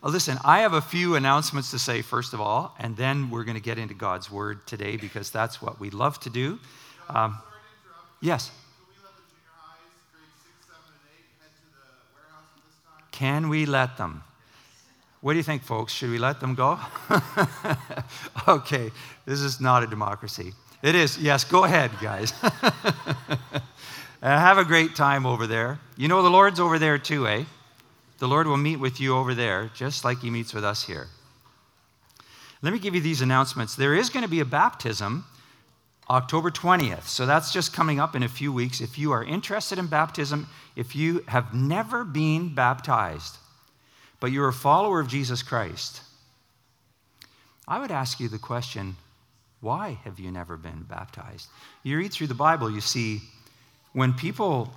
Uh, listen, I have a few announcements to say, first of all, and then we're going to get into God's Word today because that's what we love to do. Um, yes. Can we let them? What do you think, folks? Should we let them go? okay, this is not a democracy. It is. Yes, go ahead, guys. have a great time over there. You know, the Lord's over there too, eh? The Lord will meet with you over there, just like He meets with us here. Let me give you these announcements. There is going to be a baptism October 20th. So that's just coming up in a few weeks. If you are interested in baptism, if you have never been baptized, but you're a follower of Jesus Christ, I would ask you the question why have you never been baptized? You read through the Bible, you see, when people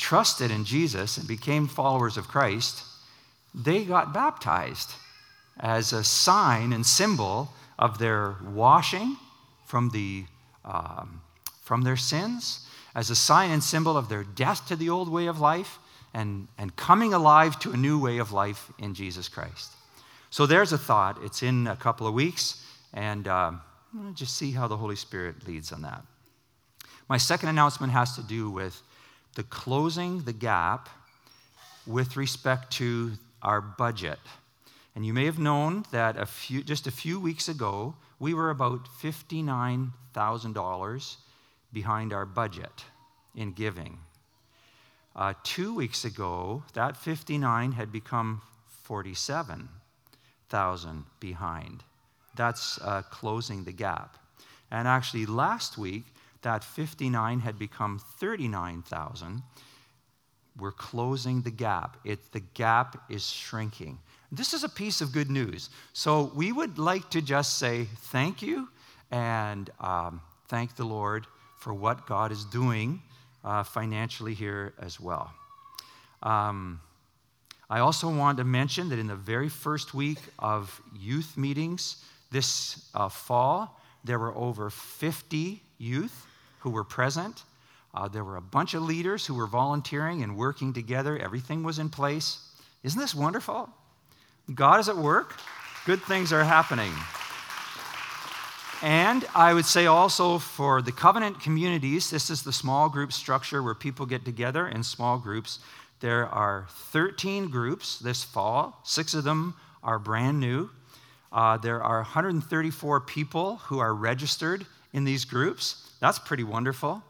trusted in Jesus and became followers of Christ, they got baptized as a sign and symbol of their washing from the um, from their sins as a sign and symbol of their death to the old way of life and, and coming alive to a new way of life in Jesus Christ. So there's a thought. It's in a couple of weeks, and uh, just see how the Holy Spirit leads on that. My second announcement has to do with the closing the gap with respect to our budget. And you may have known that a few, just a few weeks ago, we were about $59,000 behind our budget in giving. Uh, two weeks ago, that 59 had become 47,000 behind. That's uh, closing the gap. And actually, last week, that 59 had become 39,000. We're closing the gap. It, the gap is shrinking. This is a piece of good news. So we would like to just say thank you and um, thank the Lord for what God is doing uh, financially here as well. Um, I also want to mention that in the very first week of youth meetings this uh, fall, there were over 50 youth who were present. Uh, there were a bunch of leaders who were volunteering and working together. Everything was in place. Isn't this wonderful? God is at work, good things are happening. And I would say also for the covenant communities, this is the small group structure where people get together in small groups. There are 13 groups this fall, six of them are brand new. Uh, there are 134 people who are registered in these groups. That's pretty wonderful.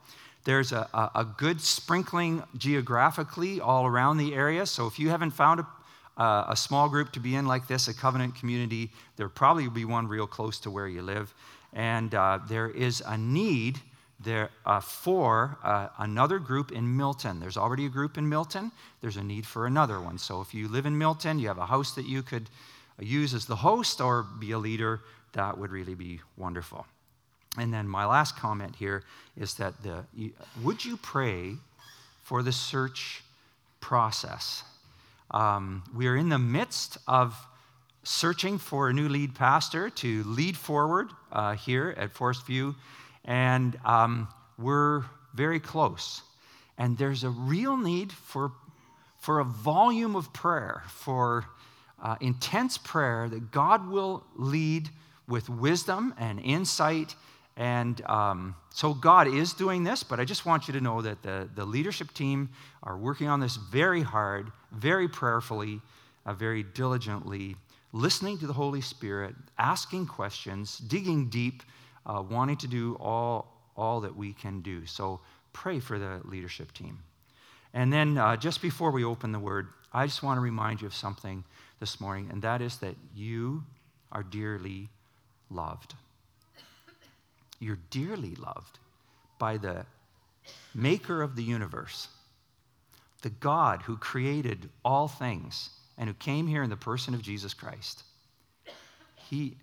There's a, a, a good sprinkling geographically all around the area. So if you haven't found a uh, a small group to be in like this, a covenant community, there'll probably be one real close to where you live. And uh, there is a need there uh, for uh, another group in Milton. There's already a group in Milton. There's a need for another one. So if you live in Milton, you have a house that you could use as the host or be a leader, that would really be wonderful. And then my last comment here is that the, would you pray for the search process? Um, we are in the midst of searching for a new lead pastor to lead forward uh, here at Forest View, and um, we're very close. And there's a real need for, for a volume of prayer, for uh, intense prayer that God will lead with wisdom and insight and um, so God is doing this, but I just want you to know that the, the leadership team are working on this very hard, very prayerfully, uh, very diligently, listening to the Holy Spirit, asking questions, digging deep, uh, wanting to do all, all that we can do. So pray for the leadership team. And then uh, just before we open the word, I just want to remind you of something this morning, and that is that you are dearly loved. You're dearly loved by the maker of the universe, the God who created all things and who came here in the person of Jesus Christ. He,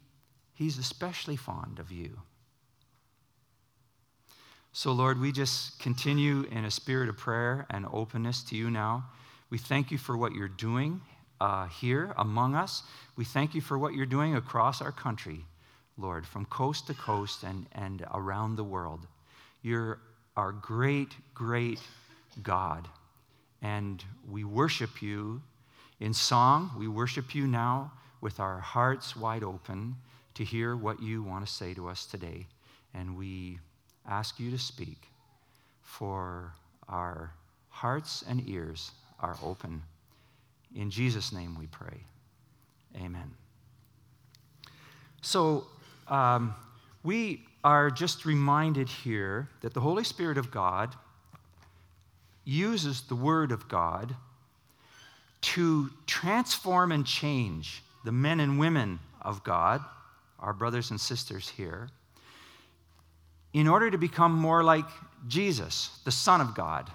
he's especially fond of you. So, Lord, we just continue in a spirit of prayer and openness to you now. We thank you for what you're doing uh, here among us. We thank you for what you're doing across our country. Lord, from coast to coast and, and around the world. You're our great, great God. And we worship you In song, we worship you now with our hearts wide open to hear what you want to say to us today. And we ask you to speak, for our hearts and ears are open. In Jesus' name we pray. Amen. So, um, we are just reminded here that the Holy Spirit of God uses the Word of God to transform and change the men and women of God, our brothers and sisters here, in order to become more like Jesus, the Son of God,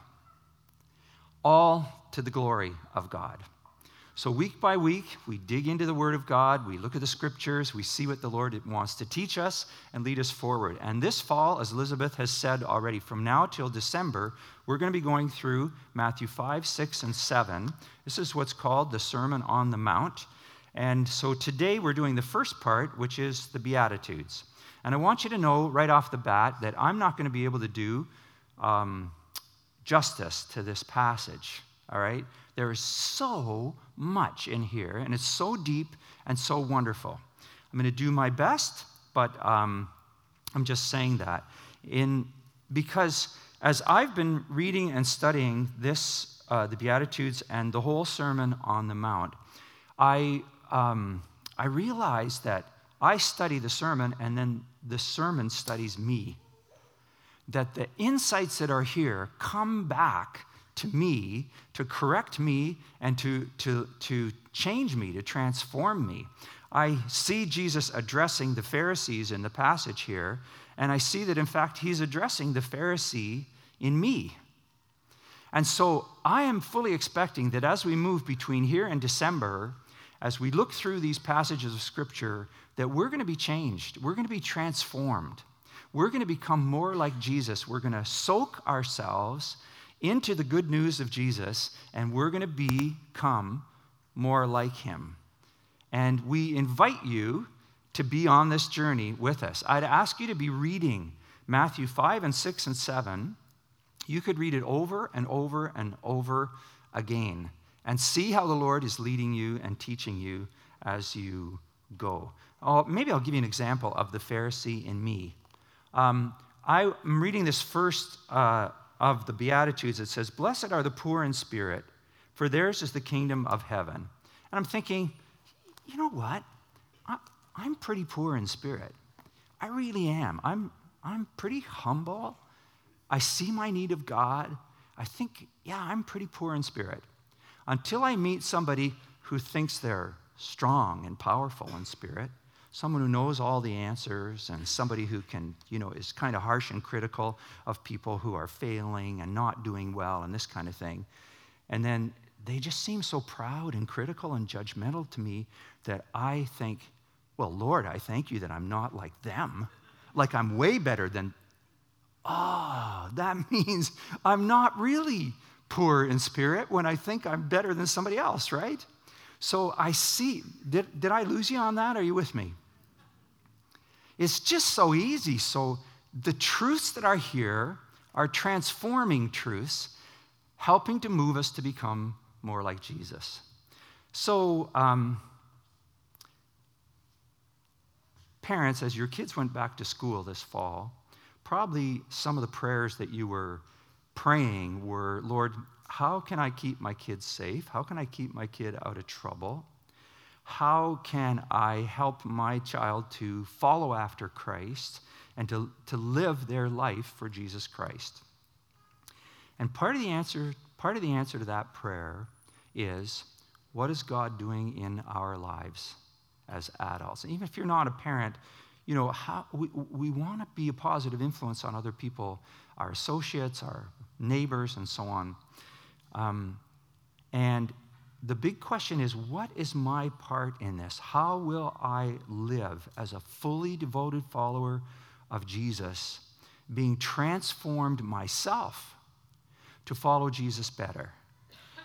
all to the glory of God. So, week by week, we dig into the Word of God, we look at the Scriptures, we see what the Lord wants to teach us and lead us forward. And this fall, as Elizabeth has said already, from now till December, we're going to be going through Matthew 5, 6, and 7. This is what's called the Sermon on the Mount. And so today we're doing the first part, which is the Beatitudes. And I want you to know right off the bat that I'm not going to be able to do um, justice to this passage, all right? There is so much in here, and it's so deep and so wonderful. I'm going to do my best, but um, I'm just saying that. In, because as I've been reading and studying this, uh, the Beatitudes and the whole Sermon on the Mount, I, um, I realized that I study the sermon and then the sermon studies me. That the insights that are here come back to me to correct me and to, to, to change me, to transform me. I see Jesus addressing the Pharisees in the passage here, and I see that in fact he's addressing the Pharisee in me. And so I am fully expecting that as we move between here and December, as we look through these passages of Scripture, that we're going to be changed. We're going to be transformed. We're going to become more like Jesus. We're going to soak ourselves into the good news of Jesus, and we're going to become more like him. And we invite you to be on this journey with us. I'd ask you to be reading Matthew 5 and 6 and 7. You could read it over and over and over again and see how the Lord is leading you and teaching you as you go. Oh, maybe I'll give you an example of the Pharisee in me. Um, I'm reading this first uh, of the Beatitudes, it says, Blessed are the poor in spirit, for theirs is the kingdom of heaven. And I'm thinking, you know what? I, am pretty poor in spirit. I really am. I'm, I'm pretty humble. I see my need of God. I think, yeah, I'm pretty poor in spirit. Until I meet somebody who thinks they're strong and powerful in spirit, someone who knows all the answers and somebody who can, you know, is kind of harsh and critical of people who are failing and not doing well and this kind of thing. And then they just seem so proud and critical and judgmental to me that I think, well, Lord, I thank you that I'm not like them. Like I'm way better than, oh, that means I'm not really poor in spirit when I think I'm better than somebody else, right? So I see, did, did I lose you on that? Are you with me? It's just so easy. So the truths that are here are transforming truths, helping to move us to become more like Jesus. So, um, parents, as your kids went back to school this fall, probably some of the prayers that you were praying were Lord, how can I keep my kids safe? How can I keep my kid out of trouble? How can I help my child to follow after Christ and to, to live their life for Jesus Christ? And part of the answer, part of the answer to that prayer is what is God doing in our lives as adults? And even if you're not a parent, you know, how, we, we want to be a positive influence on other people, our associates, our neighbors, and so on. Um, and the big question is what is my part in this? How will I live as a fully devoted follower of Jesus, being transformed myself to follow Jesus better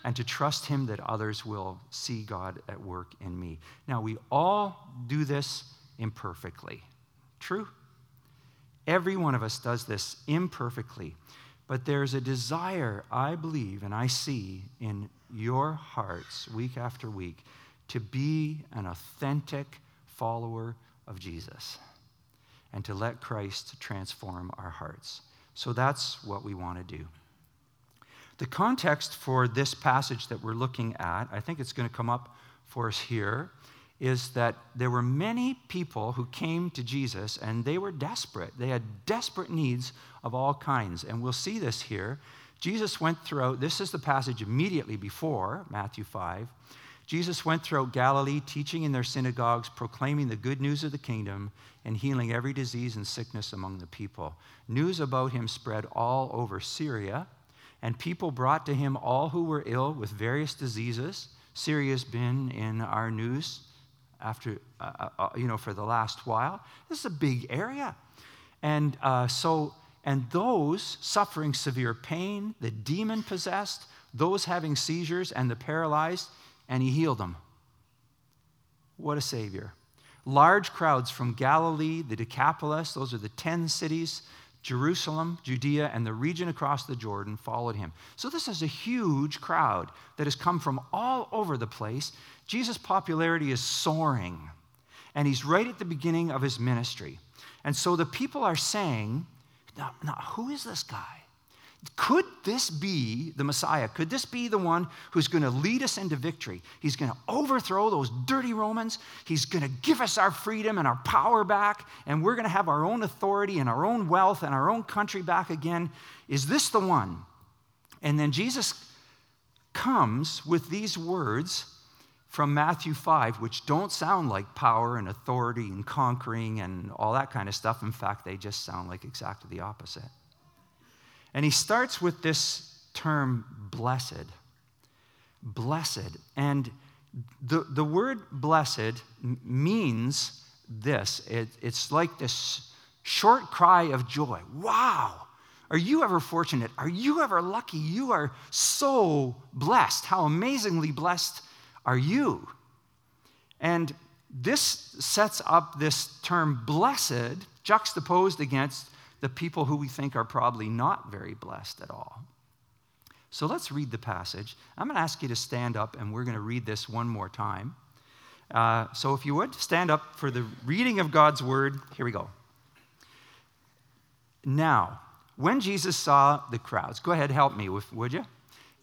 and to trust Him that others will see God at work in me? Now, we all do this imperfectly. True? Every one of us does this imperfectly. But there's a desire, I believe, and I see in your hearts week after week to be an authentic follower of Jesus and to let Christ transform our hearts. So that's what we want to do. The context for this passage that we're looking at, I think it's going to come up for us here, is that there were many people who came to Jesus and they were desperate. They had desperate needs of all kinds. And we'll see this here. Jesus went throughout, this is the passage immediately before Matthew 5. Jesus went throughout Galilee, teaching in their synagogues, proclaiming the good news of the kingdom, and healing every disease and sickness among the people. News about him spread all over Syria, and people brought to him all who were ill with various diseases. Syria's been in our news after, uh, uh, uh you know, for the last while. This is a big area. And uh, so, and those suffering severe pain, the demon possessed, those having seizures, and the paralyzed, and he healed them. What a Savior. Large crowds from Galilee, the Decapolis, those are the 10 cities, Jerusalem, Judea, and the region across the Jordan followed him. So, this is a huge crowd that has come from all over the place. Jesus' popularity is soaring, and he's right at the beginning of his ministry. And so the people are saying, now, now who is this guy? Could this be the Messiah? Could this be the one who's going to lead us into victory? He's going to overthrow those dirty Romans. He's going to give us our freedom and our power back, and we're going to have our own authority and our own wealth and our own country back again. Is this the one? And then Jesus comes with these words from Matthew 5, which don't sound like power and authority and conquering and all that kind of stuff. In fact, they just sound like exactly the opposite. And he starts with this term, blessed. Blessed. And the, the word blessed means this it, it's like this short cry of joy. Wow! Are you ever fortunate? Are you ever lucky? You are so blessed. How amazingly blessed are you? And this sets up this term blessed juxtaposed against the people who we think are probably not very blessed at all. So let's read the passage. I'm going to ask you to stand up, and we're going to read this one more time. Uh, so if you would, stand up for the reading of God's word. Here we go. Now, when Jesus saw the crowds, go ahead, help me, would you?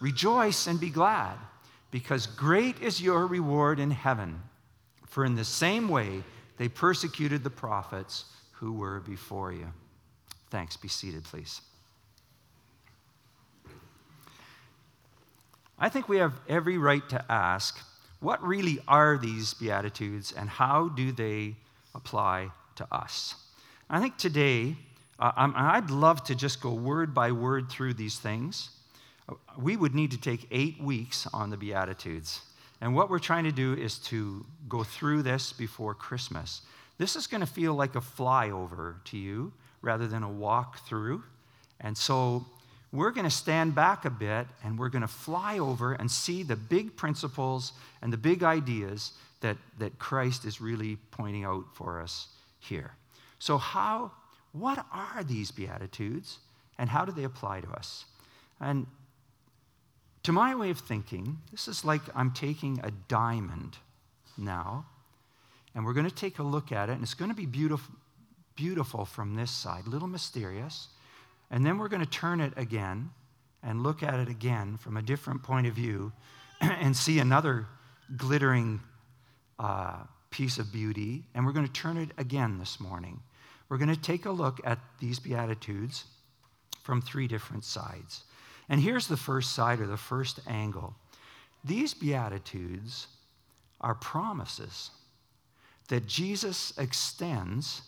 Rejoice and be glad, because great is your reward in heaven. For in the same way they persecuted the prophets who were before you. Thanks. Be seated, please. I think we have every right to ask what really are these Beatitudes and how do they apply to us? I think today, uh, I'd love to just go word by word through these things. We would need to take eight weeks on the Beatitudes. And what we're trying to do is to go through this before Christmas. This is going to feel like a flyover to you rather than a walk through. And so we're going to stand back a bit and we're going to fly over and see the big principles and the big ideas that, that Christ is really pointing out for us here. So, how, what are these Beatitudes and how do they apply to us? And to my way of thinking, this is like I'm taking a diamond now, and we're going to take a look at it, and it's going to be beautiful, beautiful from this side, a little mysterious. And then we're going to turn it again and look at it again from a different point of view. and see another glittering uh, piece of beauty, and we're going to turn it again this morning. We're going to take a look at these Beatitudes from three different sides. And here's the first side or the first angle these Beatitudes are promises that Jesus extends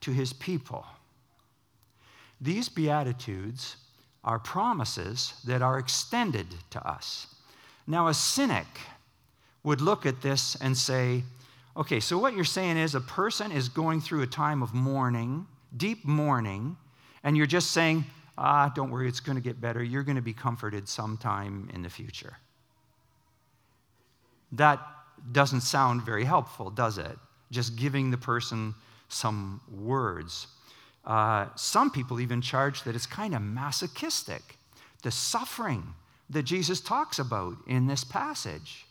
to his people. These Beatitudes are promises that are extended to us. Now, a cynic would look at this and say, okay, so what you're saying is a person is going through a time of mourning, deep mourning, and you're just saying, ah, don't worry, it's going to get better. You're going to be comforted sometime in the future. That doesn't sound very helpful, does it? Just giving the person some words. Uh, some people even charge that it's kind of masochistic, the suffering that Jesus talks about in this passage.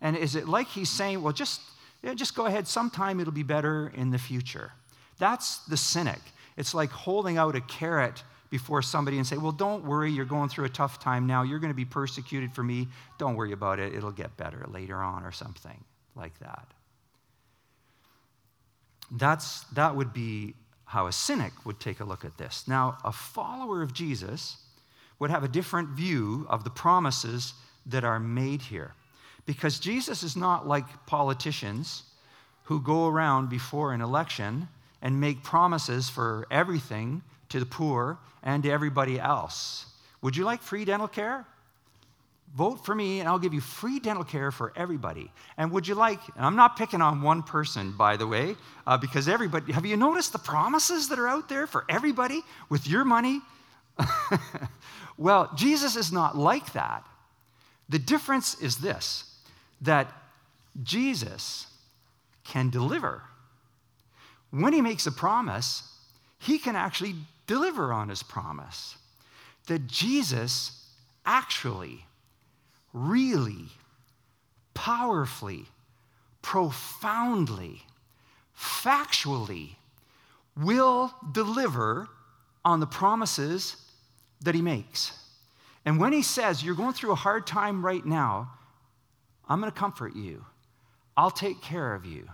And is it like he's saying, well, just, yeah, just go ahead, sometime it'll be better in the future? That's the cynic. It's like holding out a carrot before somebody and say, Well, don't worry, you're going through a tough time now. You're going to be persecuted for me. Don't worry about it. It'll get better later on, or something like that. That's, that would be how a cynic would take a look at this. Now, a follower of Jesus would have a different view of the promises that are made here. Because Jesus is not like politicians who go around before an election and make promises for everything to the poor and to everybody else. Would you like free dental care? Vote for me and I'll give you free dental care for everybody. And would you like, I'm not picking on one person, by the way, uh, because everybody, have you noticed the promises that are out there for everybody with your money? well, Jesus is not like that. The difference is this that Jesus can deliver. When he makes a promise, he can actually deliver on his promise. That Jesus actually, really, powerfully, profoundly, factually will deliver on the promises that he makes. And when he says, You're going through a hard time right now, I'm going to comfort you, I'll take care of you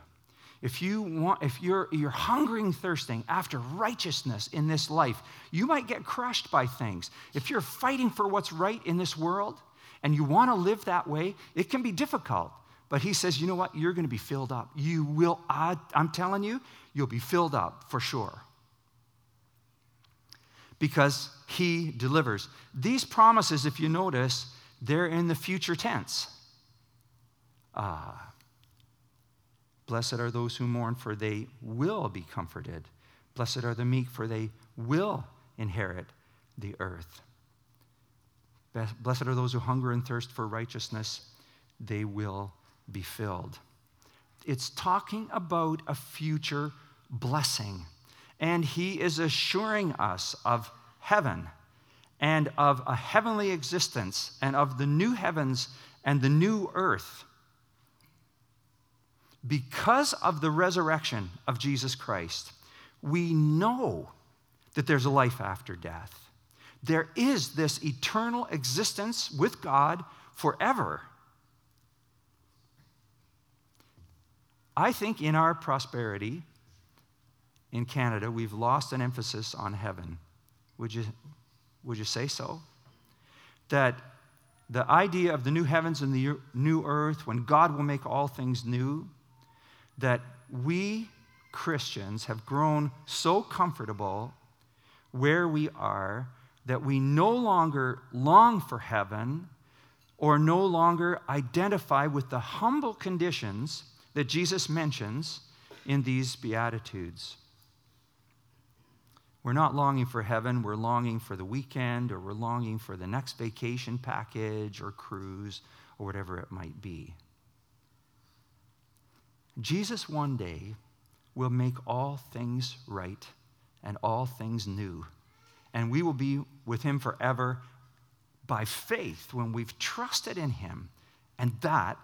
if you want if you're you're hungering thirsting after righteousness in this life you might get crushed by things. If you're fighting for what's right in this world and you want to live that way it can be difficult. But he says you know what? You're going to be filled up. You will I, i'm telling you you'll be filled up for sure. Because he delivers. These promises if you notice they're in the future tense. Ah Blessed are those who mourn, for they will be comforted. Blessed are the meek, for they will inherit the earth. Blessed are those who hunger and thirst for righteousness, they will be filled. It's talking about a future blessing. And he is assuring us of heaven and of a heavenly existence and of the new heavens and the new earth because of the resurrection of Jesus Christ, we know that there's a life after death. There is this eternal existence with God forever. I think in our prosperity in Canada, we've lost an emphasis on heaven. Would you, would you say so? That the idea of the new heavens and the new earth, when God will make all things new, that we Christians have grown so comfortable where we are that we no longer long for heaven or no longer identify with the humble conditions that Jesus mentions in these Beatitudes. We're not longing for heaven, we're longing for the weekend or we're longing for the next vacation package or cruise or whatever it might be. Jesus one day will make all things right and all things new. And we will be with him forever by faith when we've trusted in him. And that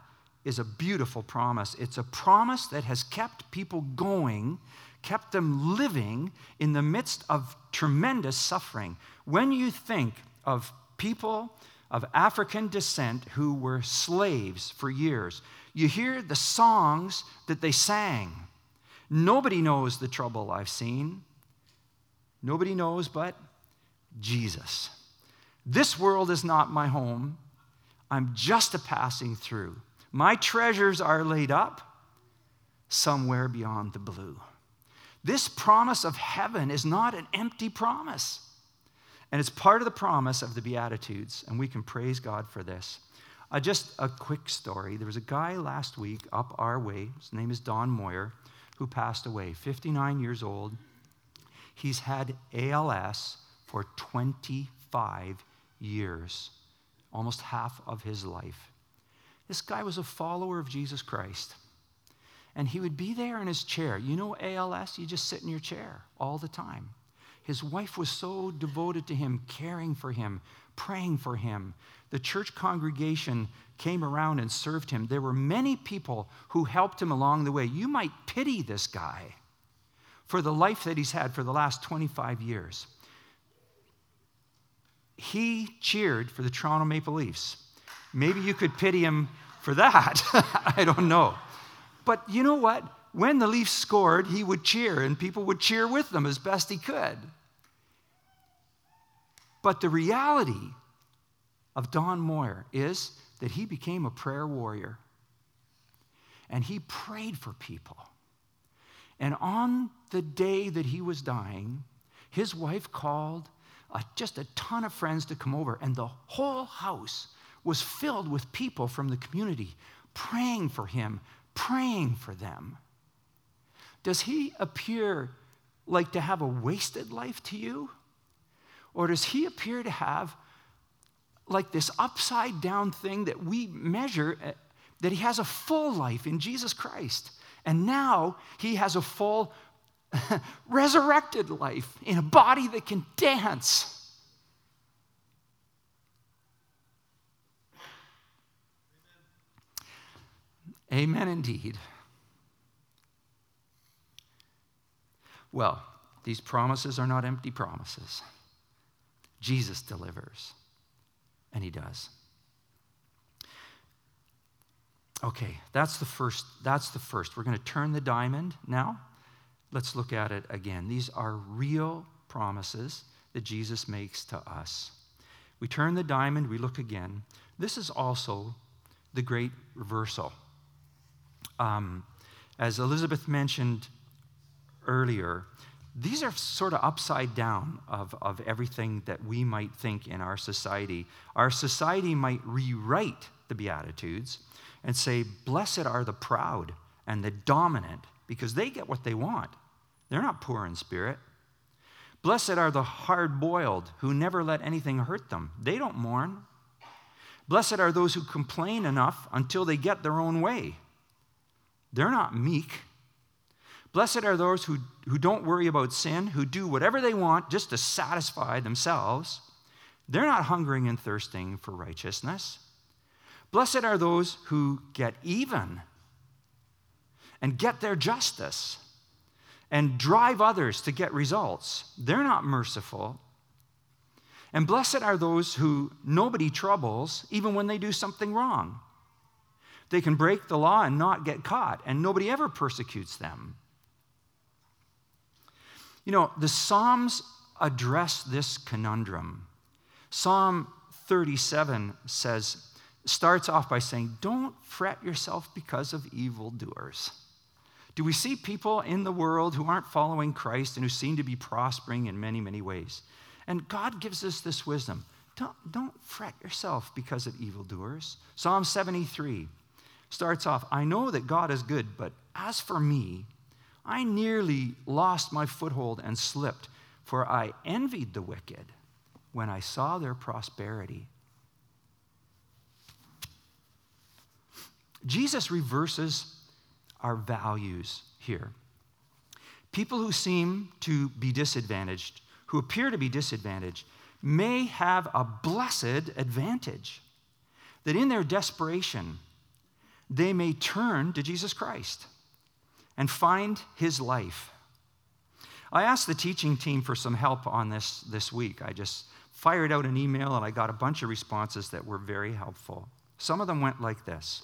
is a beautiful promise. It's a promise that has kept people going, kept them living in the midst of tremendous suffering. When you think of people of African descent who were slaves for years. You hear the songs that they sang. Nobody knows the trouble I've seen. Nobody knows but Jesus. This world is not my home. I'm just a passing through. My treasures are laid up somewhere beyond the blue. This promise of heaven is not an empty promise. And it's part of the promise of the Beatitudes, and we can praise God for this. Uh, just a quick story. There was a guy last week up our way, his name is Don Moyer, who passed away, 59 years old. He's had ALS for 25 years, almost half of his life. This guy was a follower of Jesus Christ. And he would be there in his chair. You know ALS? You just sit in your chair all the time. His wife was so devoted to him, caring for him, praying for him. The church congregation came around and served him. There were many people who helped him along the way. You might pity this guy for the life that he's had for the last 25 years. He cheered for the Toronto Maple Leafs. Maybe you could pity him for that. I don't know. But you know what? when the Leafs scored, he would cheer and people would cheer with them as best he could. But the reality of Don Moyer is that he became a prayer warrior and he prayed for people. And on the day that he was dying, his wife called a, just a ton of friends to come over, and the whole house was filled with people from the community praying for him, praying for them. Does he appear like to have a wasted life to you? Or does he appear to have like this upside down thing that we measure uh, that he has a full life in Jesus Christ? And now he has a full resurrected life in a body that can dance. Amen indeed. Well, these promises are not empty promises. Jesus delivers, and he does. Okay, that's the first. That's the first. We're going to turn the diamond now. Let's look at it again. These are real promises that Jesus makes to us. We turn the diamond, we look again. This is also the great reversal. Um, as Elizabeth mentioned earlier, these are sort of upside down of, of everything that we might think in our society. Our society might rewrite the Beatitudes and say, Blessed are the proud and the dominant, because they get what they want. They're not poor in spirit. Blessed are the hard boiled who never let anything hurt them. They don't mourn. Blessed are those who complain enough until they get their own way. They're not meek. Blessed are those who, who don't worry about sin, who do whatever they want just to satisfy themselves. They're not hungering and thirsting for righteousness. Blessed are those who get even and get their justice and drive others to get results. They're not merciful. And blessed are those who nobody troubles, even when they do something wrong. They can break the law and not get caught, and nobody ever persecutes them. You know, the Psalms address this conundrum. Psalm 37 says, starts off by saying, Don't fret yourself because of evildoers. Do we see people in the world who aren't following Christ and who seem to be prospering in many, many ways? And God gives us this wisdom. Don't, don't fret yourself because of evildoers. Psalm 73 starts off I know that God is good, but as for me, I nearly lost my foothold and slipped, for I envied the wicked when I saw their prosperity. Jesus reverses our values here. People who seem to be disadvantaged, who appear to be disadvantaged, may have a blessed advantage that in their desperation, they may turn to Jesus Christ and find his life. I asked the teaching team for some help on this this week. I just fired out an email and I got a bunch of responses that were very helpful. Some of them went like this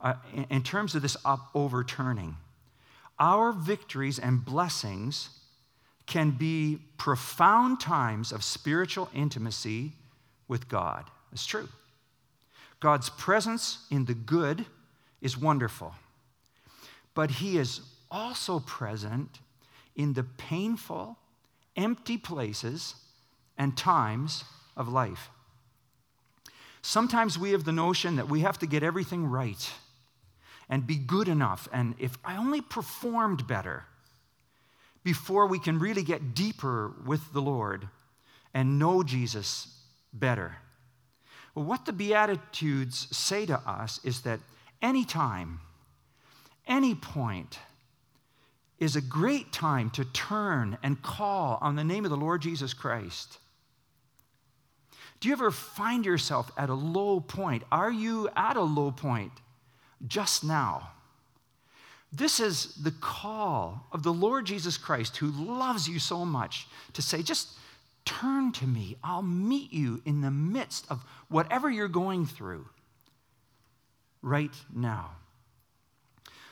uh, in, terms of this up overturning, our victories and blessings can be profound times of spiritual intimacy with God. It's true. God's presence in the good is wonderful, but He is also present in the painful, empty places and times of life. Sometimes we have the notion that we have to get everything right and be good enough. And if I only performed better before we can really get deeper with the Lord and know Jesus better. Well, what the Beatitudes say to us is that anytime, any point, is a great time to turn and call on the name of the Lord Jesus Christ. Do you ever find yourself at a low point? Are you at a low point just now? This is the call of the Lord Jesus Christ, who loves you so much, to say, just turn to me. I'll meet you in the midst of whatever you're going through right now.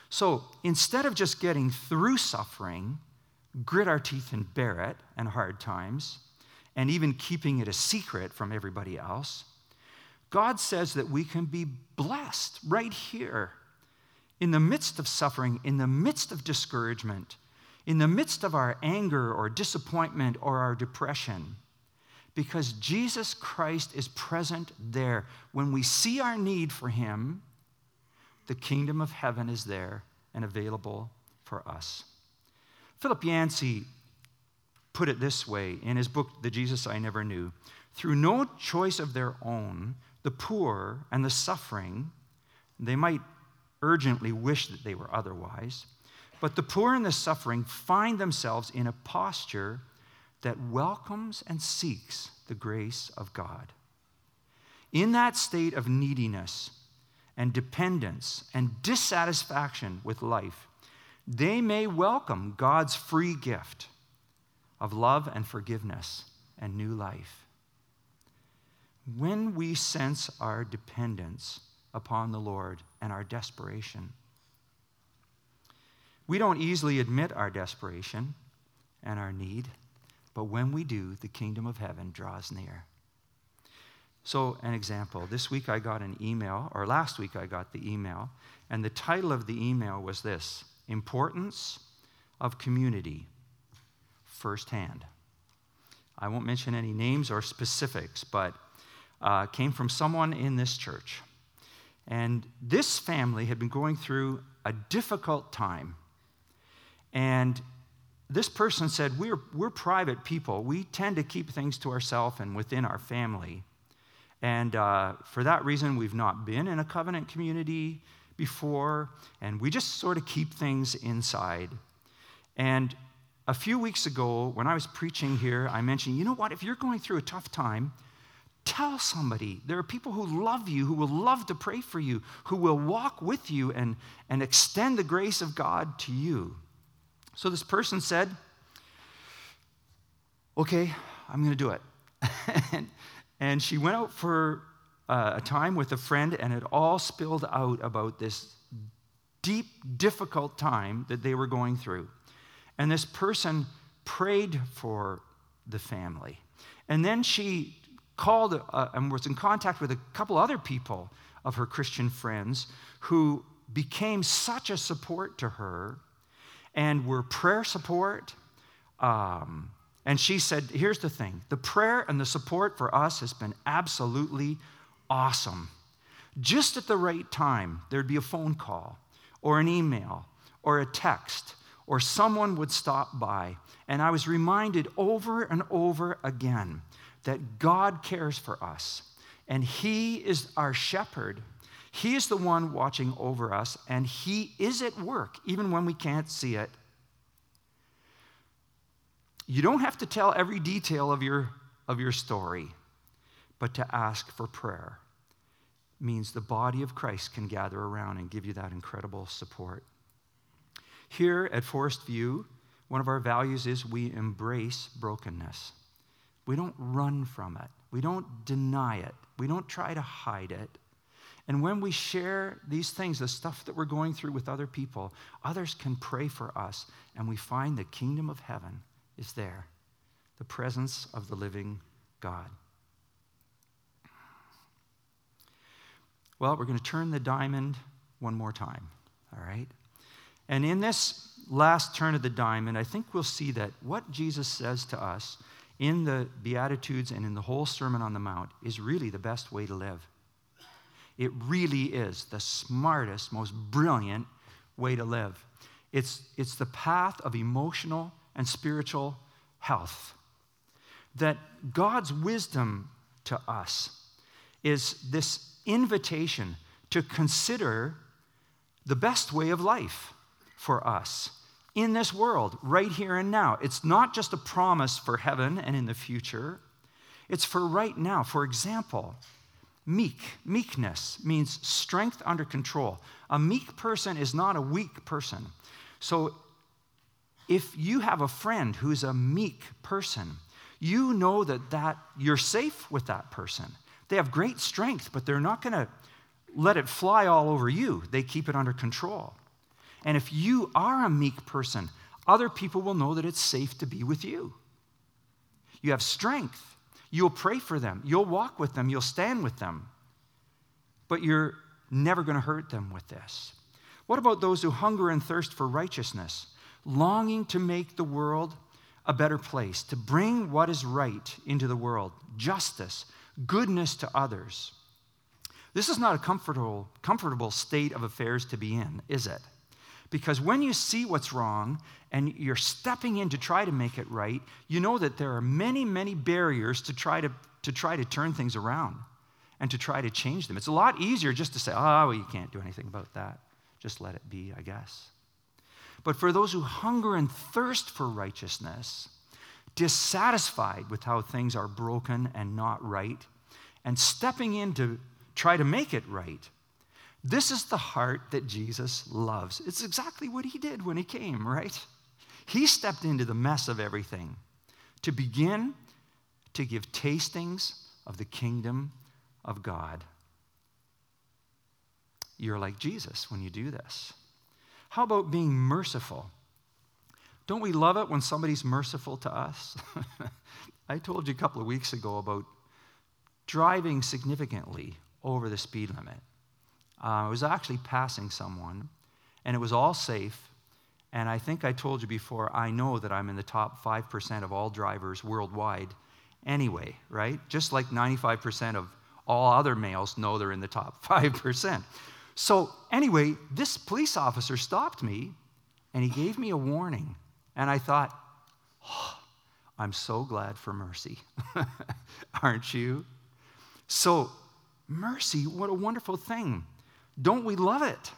So instead of just getting through suffering, grit our teeth and bear it and hard times, and even keeping it a secret from everybody else, God says that we can be blessed right here in the midst of suffering, in the midst of discouragement, in the midst of our anger or disappointment or our depression, because Jesus Christ is present there. When we see our need for Him, the kingdom of heaven is there and available for us. Philip Yancey put it this way in his book, The Jesus I Never Knew Through no choice of their own, the poor and the suffering, they might urgently wish that they were otherwise, but the poor and the suffering find themselves in a posture that welcomes and seeks the grace of God. In that state of neediness and dependence and dissatisfaction with life, they may welcome God's free gift of love and forgiveness and new life. When we sense our dependence upon the Lord and our desperation, we don't easily admit our desperation and our need, but when we do, the kingdom of heaven draws near. So, an example this week I got an email, or last week I got the email, and the title of the email was this Importance of Community firsthand. I won't mention any names or specifics, but uh, came from someone in this church. And this family had been going through a difficult time. And this person said, we're, we're private people. We tend to keep things to ourselves and within our family. And uh, for that reason, we've not been in a covenant community before, and we just sort of keep things inside. And a few weeks ago, when I was preaching here, I mentioned, you know what, if you're going through a tough time, tell somebody. There are people who love you, who will love to pray for you, who will walk with you and, and extend the grace of God to you. So this person said, Okay, I'm going to do it. and, and, she went out for uh, a time with a friend, and it all spilled out about this deep, difficult time that they were going through. And this person prayed for the family. And then she called uh, and was in contact with a couple other people of her Christian friends who became such a support to her and were prayer support. Um, and she said, Here's the thing the prayer and the support for us has been absolutely awesome. Just at the right time, there'd be a phone call or an email or a text or someone would stop by. And I was reminded over and over again that God cares for us and He is our shepherd. He is the one watching over us, and He is at work even when we can't see it. You don't have to tell every detail of your, of your story, but to ask for prayer means the body of Christ can gather around and give you that incredible support. Here at Forest View, one of our values is we embrace brokenness. We don't run from it. We don't deny it. We don't try to hide it. And when we share these things, the stuff that we're going through with other people, others can pray for us, and we find the kingdom of heaven is there, the presence of the living God. Well, we're going to turn the diamond one more time, all right? And in this last turn of the diamond, I think we'll see that what Jesus says to us in the Beatitudes and in the whole Sermon on the Mount is really the best way to live. It really is the smartest, most brilliant way to live. It's, it's the path of emotional and spiritual health. That God's wisdom to us is this invitation to consider the best way of life for us in this world, right here and now. It's not just a promise for heaven and in the future, it's for right now. For example, Meek, meekness means strength under control. A meek person is not a weak person. So if you have a friend who's a meek person, you know that, that you're safe with that person. They have great strength, but they're not going to let it fly all over you. They keep it under control. And if you are a meek person, other people will know that it's safe to be with you. You have strength. You'll pray for them, you'll walk with them, you'll stand with them. But you're never going to hurt them with this. What about those who hunger and thirst for righteousness, longing to make the world a better place, to bring what is right into the world, justice, goodness to others? This is not a comfortable, comfortable state of affairs to be in, is it? Because when you see what's wrong and you're stepping in to try to make it right, you know that there are many, many barriers to try to, to try to turn things around and to try to change them. It's a lot easier just to say, oh, well, you can't do anything about that. Just let it be, I guess. But for those who hunger and thirst for righteousness, dissatisfied with how things are broken and not right, and stepping in to try to make it right, this is the heart that Jesus loves. It's exactly what he did when he came, right? He stepped into the mess of everything to begin to give tastings of the kingdom of God. You're like Jesus when you do this. How about being merciful? Don't we love it when somebody's merciful to us? I told you a couple of weeks ago about driving significantly over the speed limit. Uh, I was actually passing someone, and it was all safe. And I think I told you before, I know that I'm in the top 5% of all drivers worldwide anyway, right? Just like 95% of all other males know they're in the top 5%. So, anyway, this police officer stopped me and he gave me a warning. And I thought, oh, I'm so glad for mercy. Aren't you? So, mercy, what a wonderful thing. Don't we love it?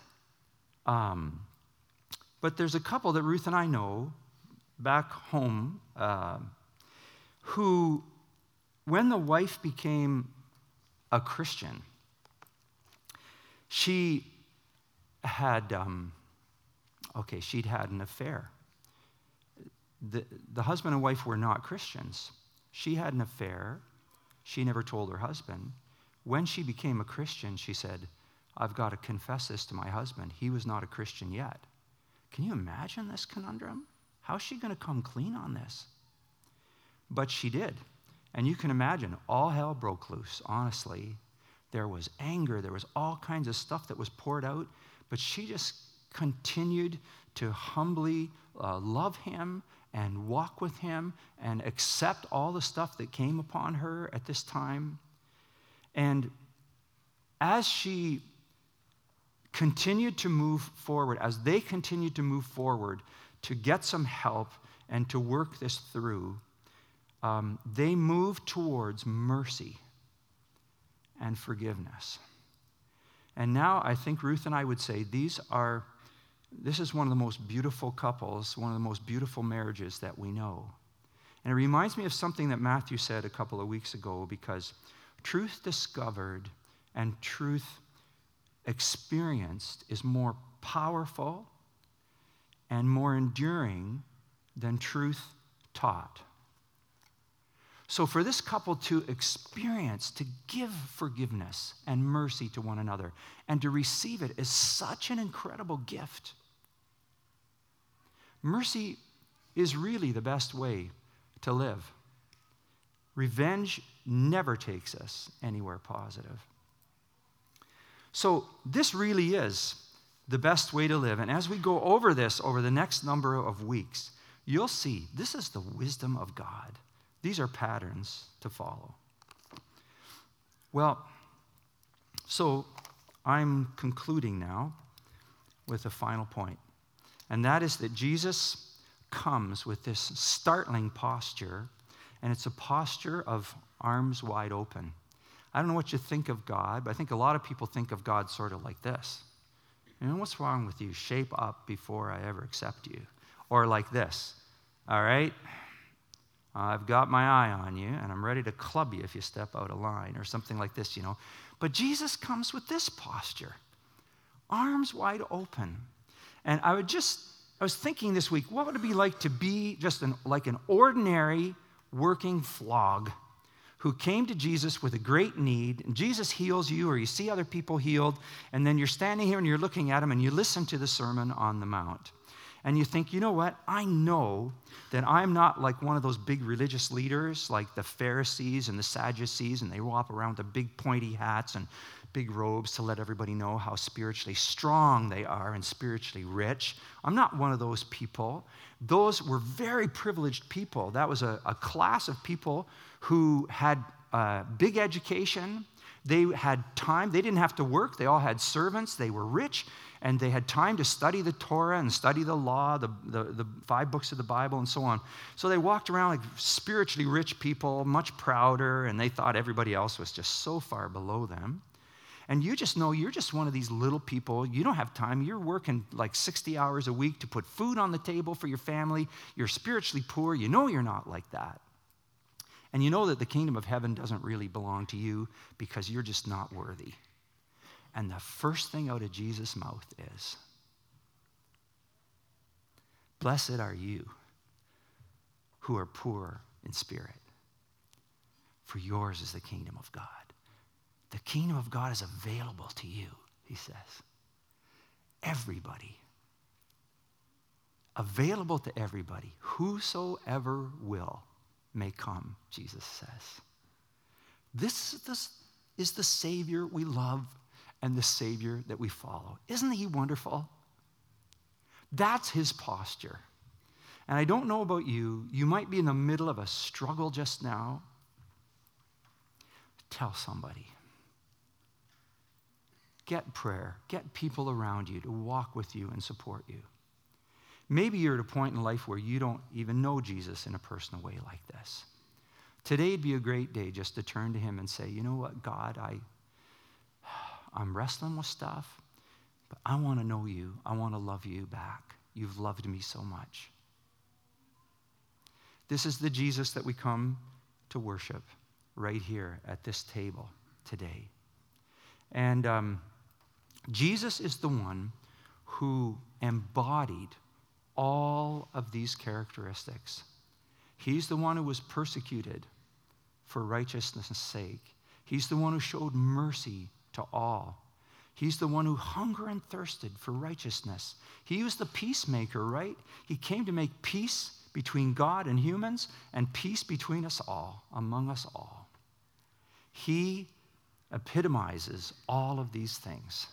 Um, but there's a couple that Ruth and I know back home uh, who, when the wife became a Christian, she had, um, okay, she'd had an affair. The, the husband and wife were not Christians. She had an affair. She never told her husband. When she became a Christian, she said, I've got to confess this to my husband. He was not a Christian yet. Can you imagine this conundrum? How's she going to come clean on this? But she did. And you can imagine, all hell broke loose, honestly. There was anger, there was all kinds of stuff that was poured out, but she just continued to humbly uh, love him and walk with him and accept all the stuff that came upon her at this time. And as she continued to move forward, as they continued to move forward to get some help and to work this through, um, they moved towards mercy and forgiveness. And now I think Ruth and I would say these are, this is one of the most beautiful couples, one of the most beautiful marriages that we know. And it reminds me of something that Matthew said a couple of weeks ago because truth discovered and truth experienced is more powerful and more enduring than truth taught. So, for this couple to experience, to give forgiveness and mercy to one another, and to receive it is such an incredible gift. Mercy is really the best way to live. Revenge never takes us anywhere positive. So, this really is the best way to live. And as we go over this over the next number of weeks, you'll see this is the wisdom of God. These are patterns to follow. Well, so I'm concluding now with a final point, and that is that Jesus comes with this startling posture, and it's a posture of arms wide open. I don't know what you think of God, but I think a lot of people think of God sort of like this. You know, what's wrong with you? Shape up before I ever accept you. Or like this, all right? I've got my eye on you, and I'm ready to club you if you step out of line, or something like this, you know. But Jesus comes with this posture arms wide open. And I would just, I was thinking this week, what would it be like to be just an, like an ordinary working flog who came to Jesus with a great need, and Jesus heals you, or you see other people healed, and then you're standing here and you're looking at him and you listen to the Sermon on the Mount. And you think, you know what? I know that I'm not like one of those big religious leaders like the Pharisees and the Sadducees, and they walk around with big pointy hats and big robes to let everybody know how spiritually strong they are and spiritually rich. I'm not one of those people. Those were very privileged people. That was a, a class of people who had uh, big education. They had time. They didn't have to work. They all had servants. They were rich, and they had time to study the Torah and study the law, the, the, the five books of the Bible, and so on. So they walked around like spiritually rich people, much prouder, and they thought everybody else was just so far below them. And you just know you're just one of these little people. You don't have time. You're working like 60 hours a week to put food on the table for your family. You're spiritually poor. You know you're not like that. And you know that the kingdom of heaven doesn't really belong to you because you're just not worthy. And the first thing out of Jesus' mouth is Blessed are you who are poor in spirit, for yours is the kingdom of God. The kingdom of God is available to you, he says. Everybody. Available to everybody. Whosoever will may come, Jesus says. This, this is the Savior we love and the Savior that we follow. Isn't he wonderful? That's his posture. And I don't know about you, you might be in the middle of a struggle just now. Tell somebody. Get prayer, get people around you to walk with you and support you. Maybe you're at a point in life where you don't even know Jesus in a personal way like this. Today'd be a great day just to turn to him and say, "You know what, God, I I'm wrestling with stuff, but I want to know you. I want to love you back. You've loved me so much." This is the Jesus that we come to worship right here at this table today. And um, Jesus is the one who embodied all of these characteristics. He's the one who was persecuted for righteousness' sake. He's the one who showed mercy to all. He's the one who hunger and thirsted for righteousness. He was the peacemaker, right? He came to make peace between God and humans and peace between us all, among us all. He epitomizes all of these things,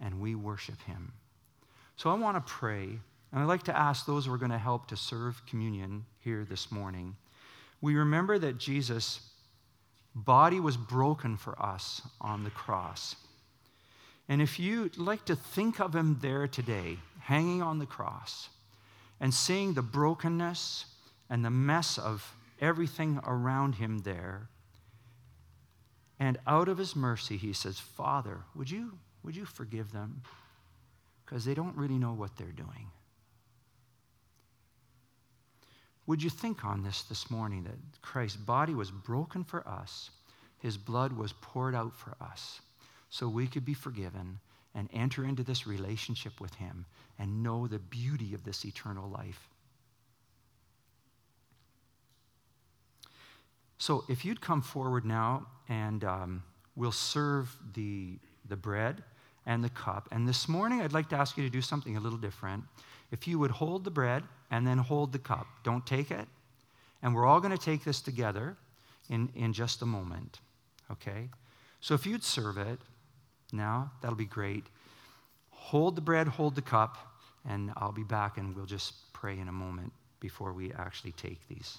and we worship him. So I want to pray and I'd like to ask those who are going to help to serve communion here this morning. We remember that Jesus' body was broken for us on the cross. And if you'd like to think of him there today, hanging on the cross, and seeing the brokenness and the mess of everything around him there, and out of his mercy, he says, Father, would you, would you forgive them? Because they don't really know what they're doing. Would you think on this this morning that Christ's body was broken for us, his blood was poured out for us, so we could be forgiven and enter into this relationship with him and know the beauty of this eternal life? So if you'd come forward now and um, we'll serve the, the bread and the cup. And this morning, I'd like to ask you to do something a little different. If you would hold the bread and then hold the cup, don't take it. And we're all going to take this together in, in just a moment, okay? So if you'd serve it now, that'll be great. Hold the bread, hold the cup, and I'll be back and we'll just pray in a moment before we actually take these.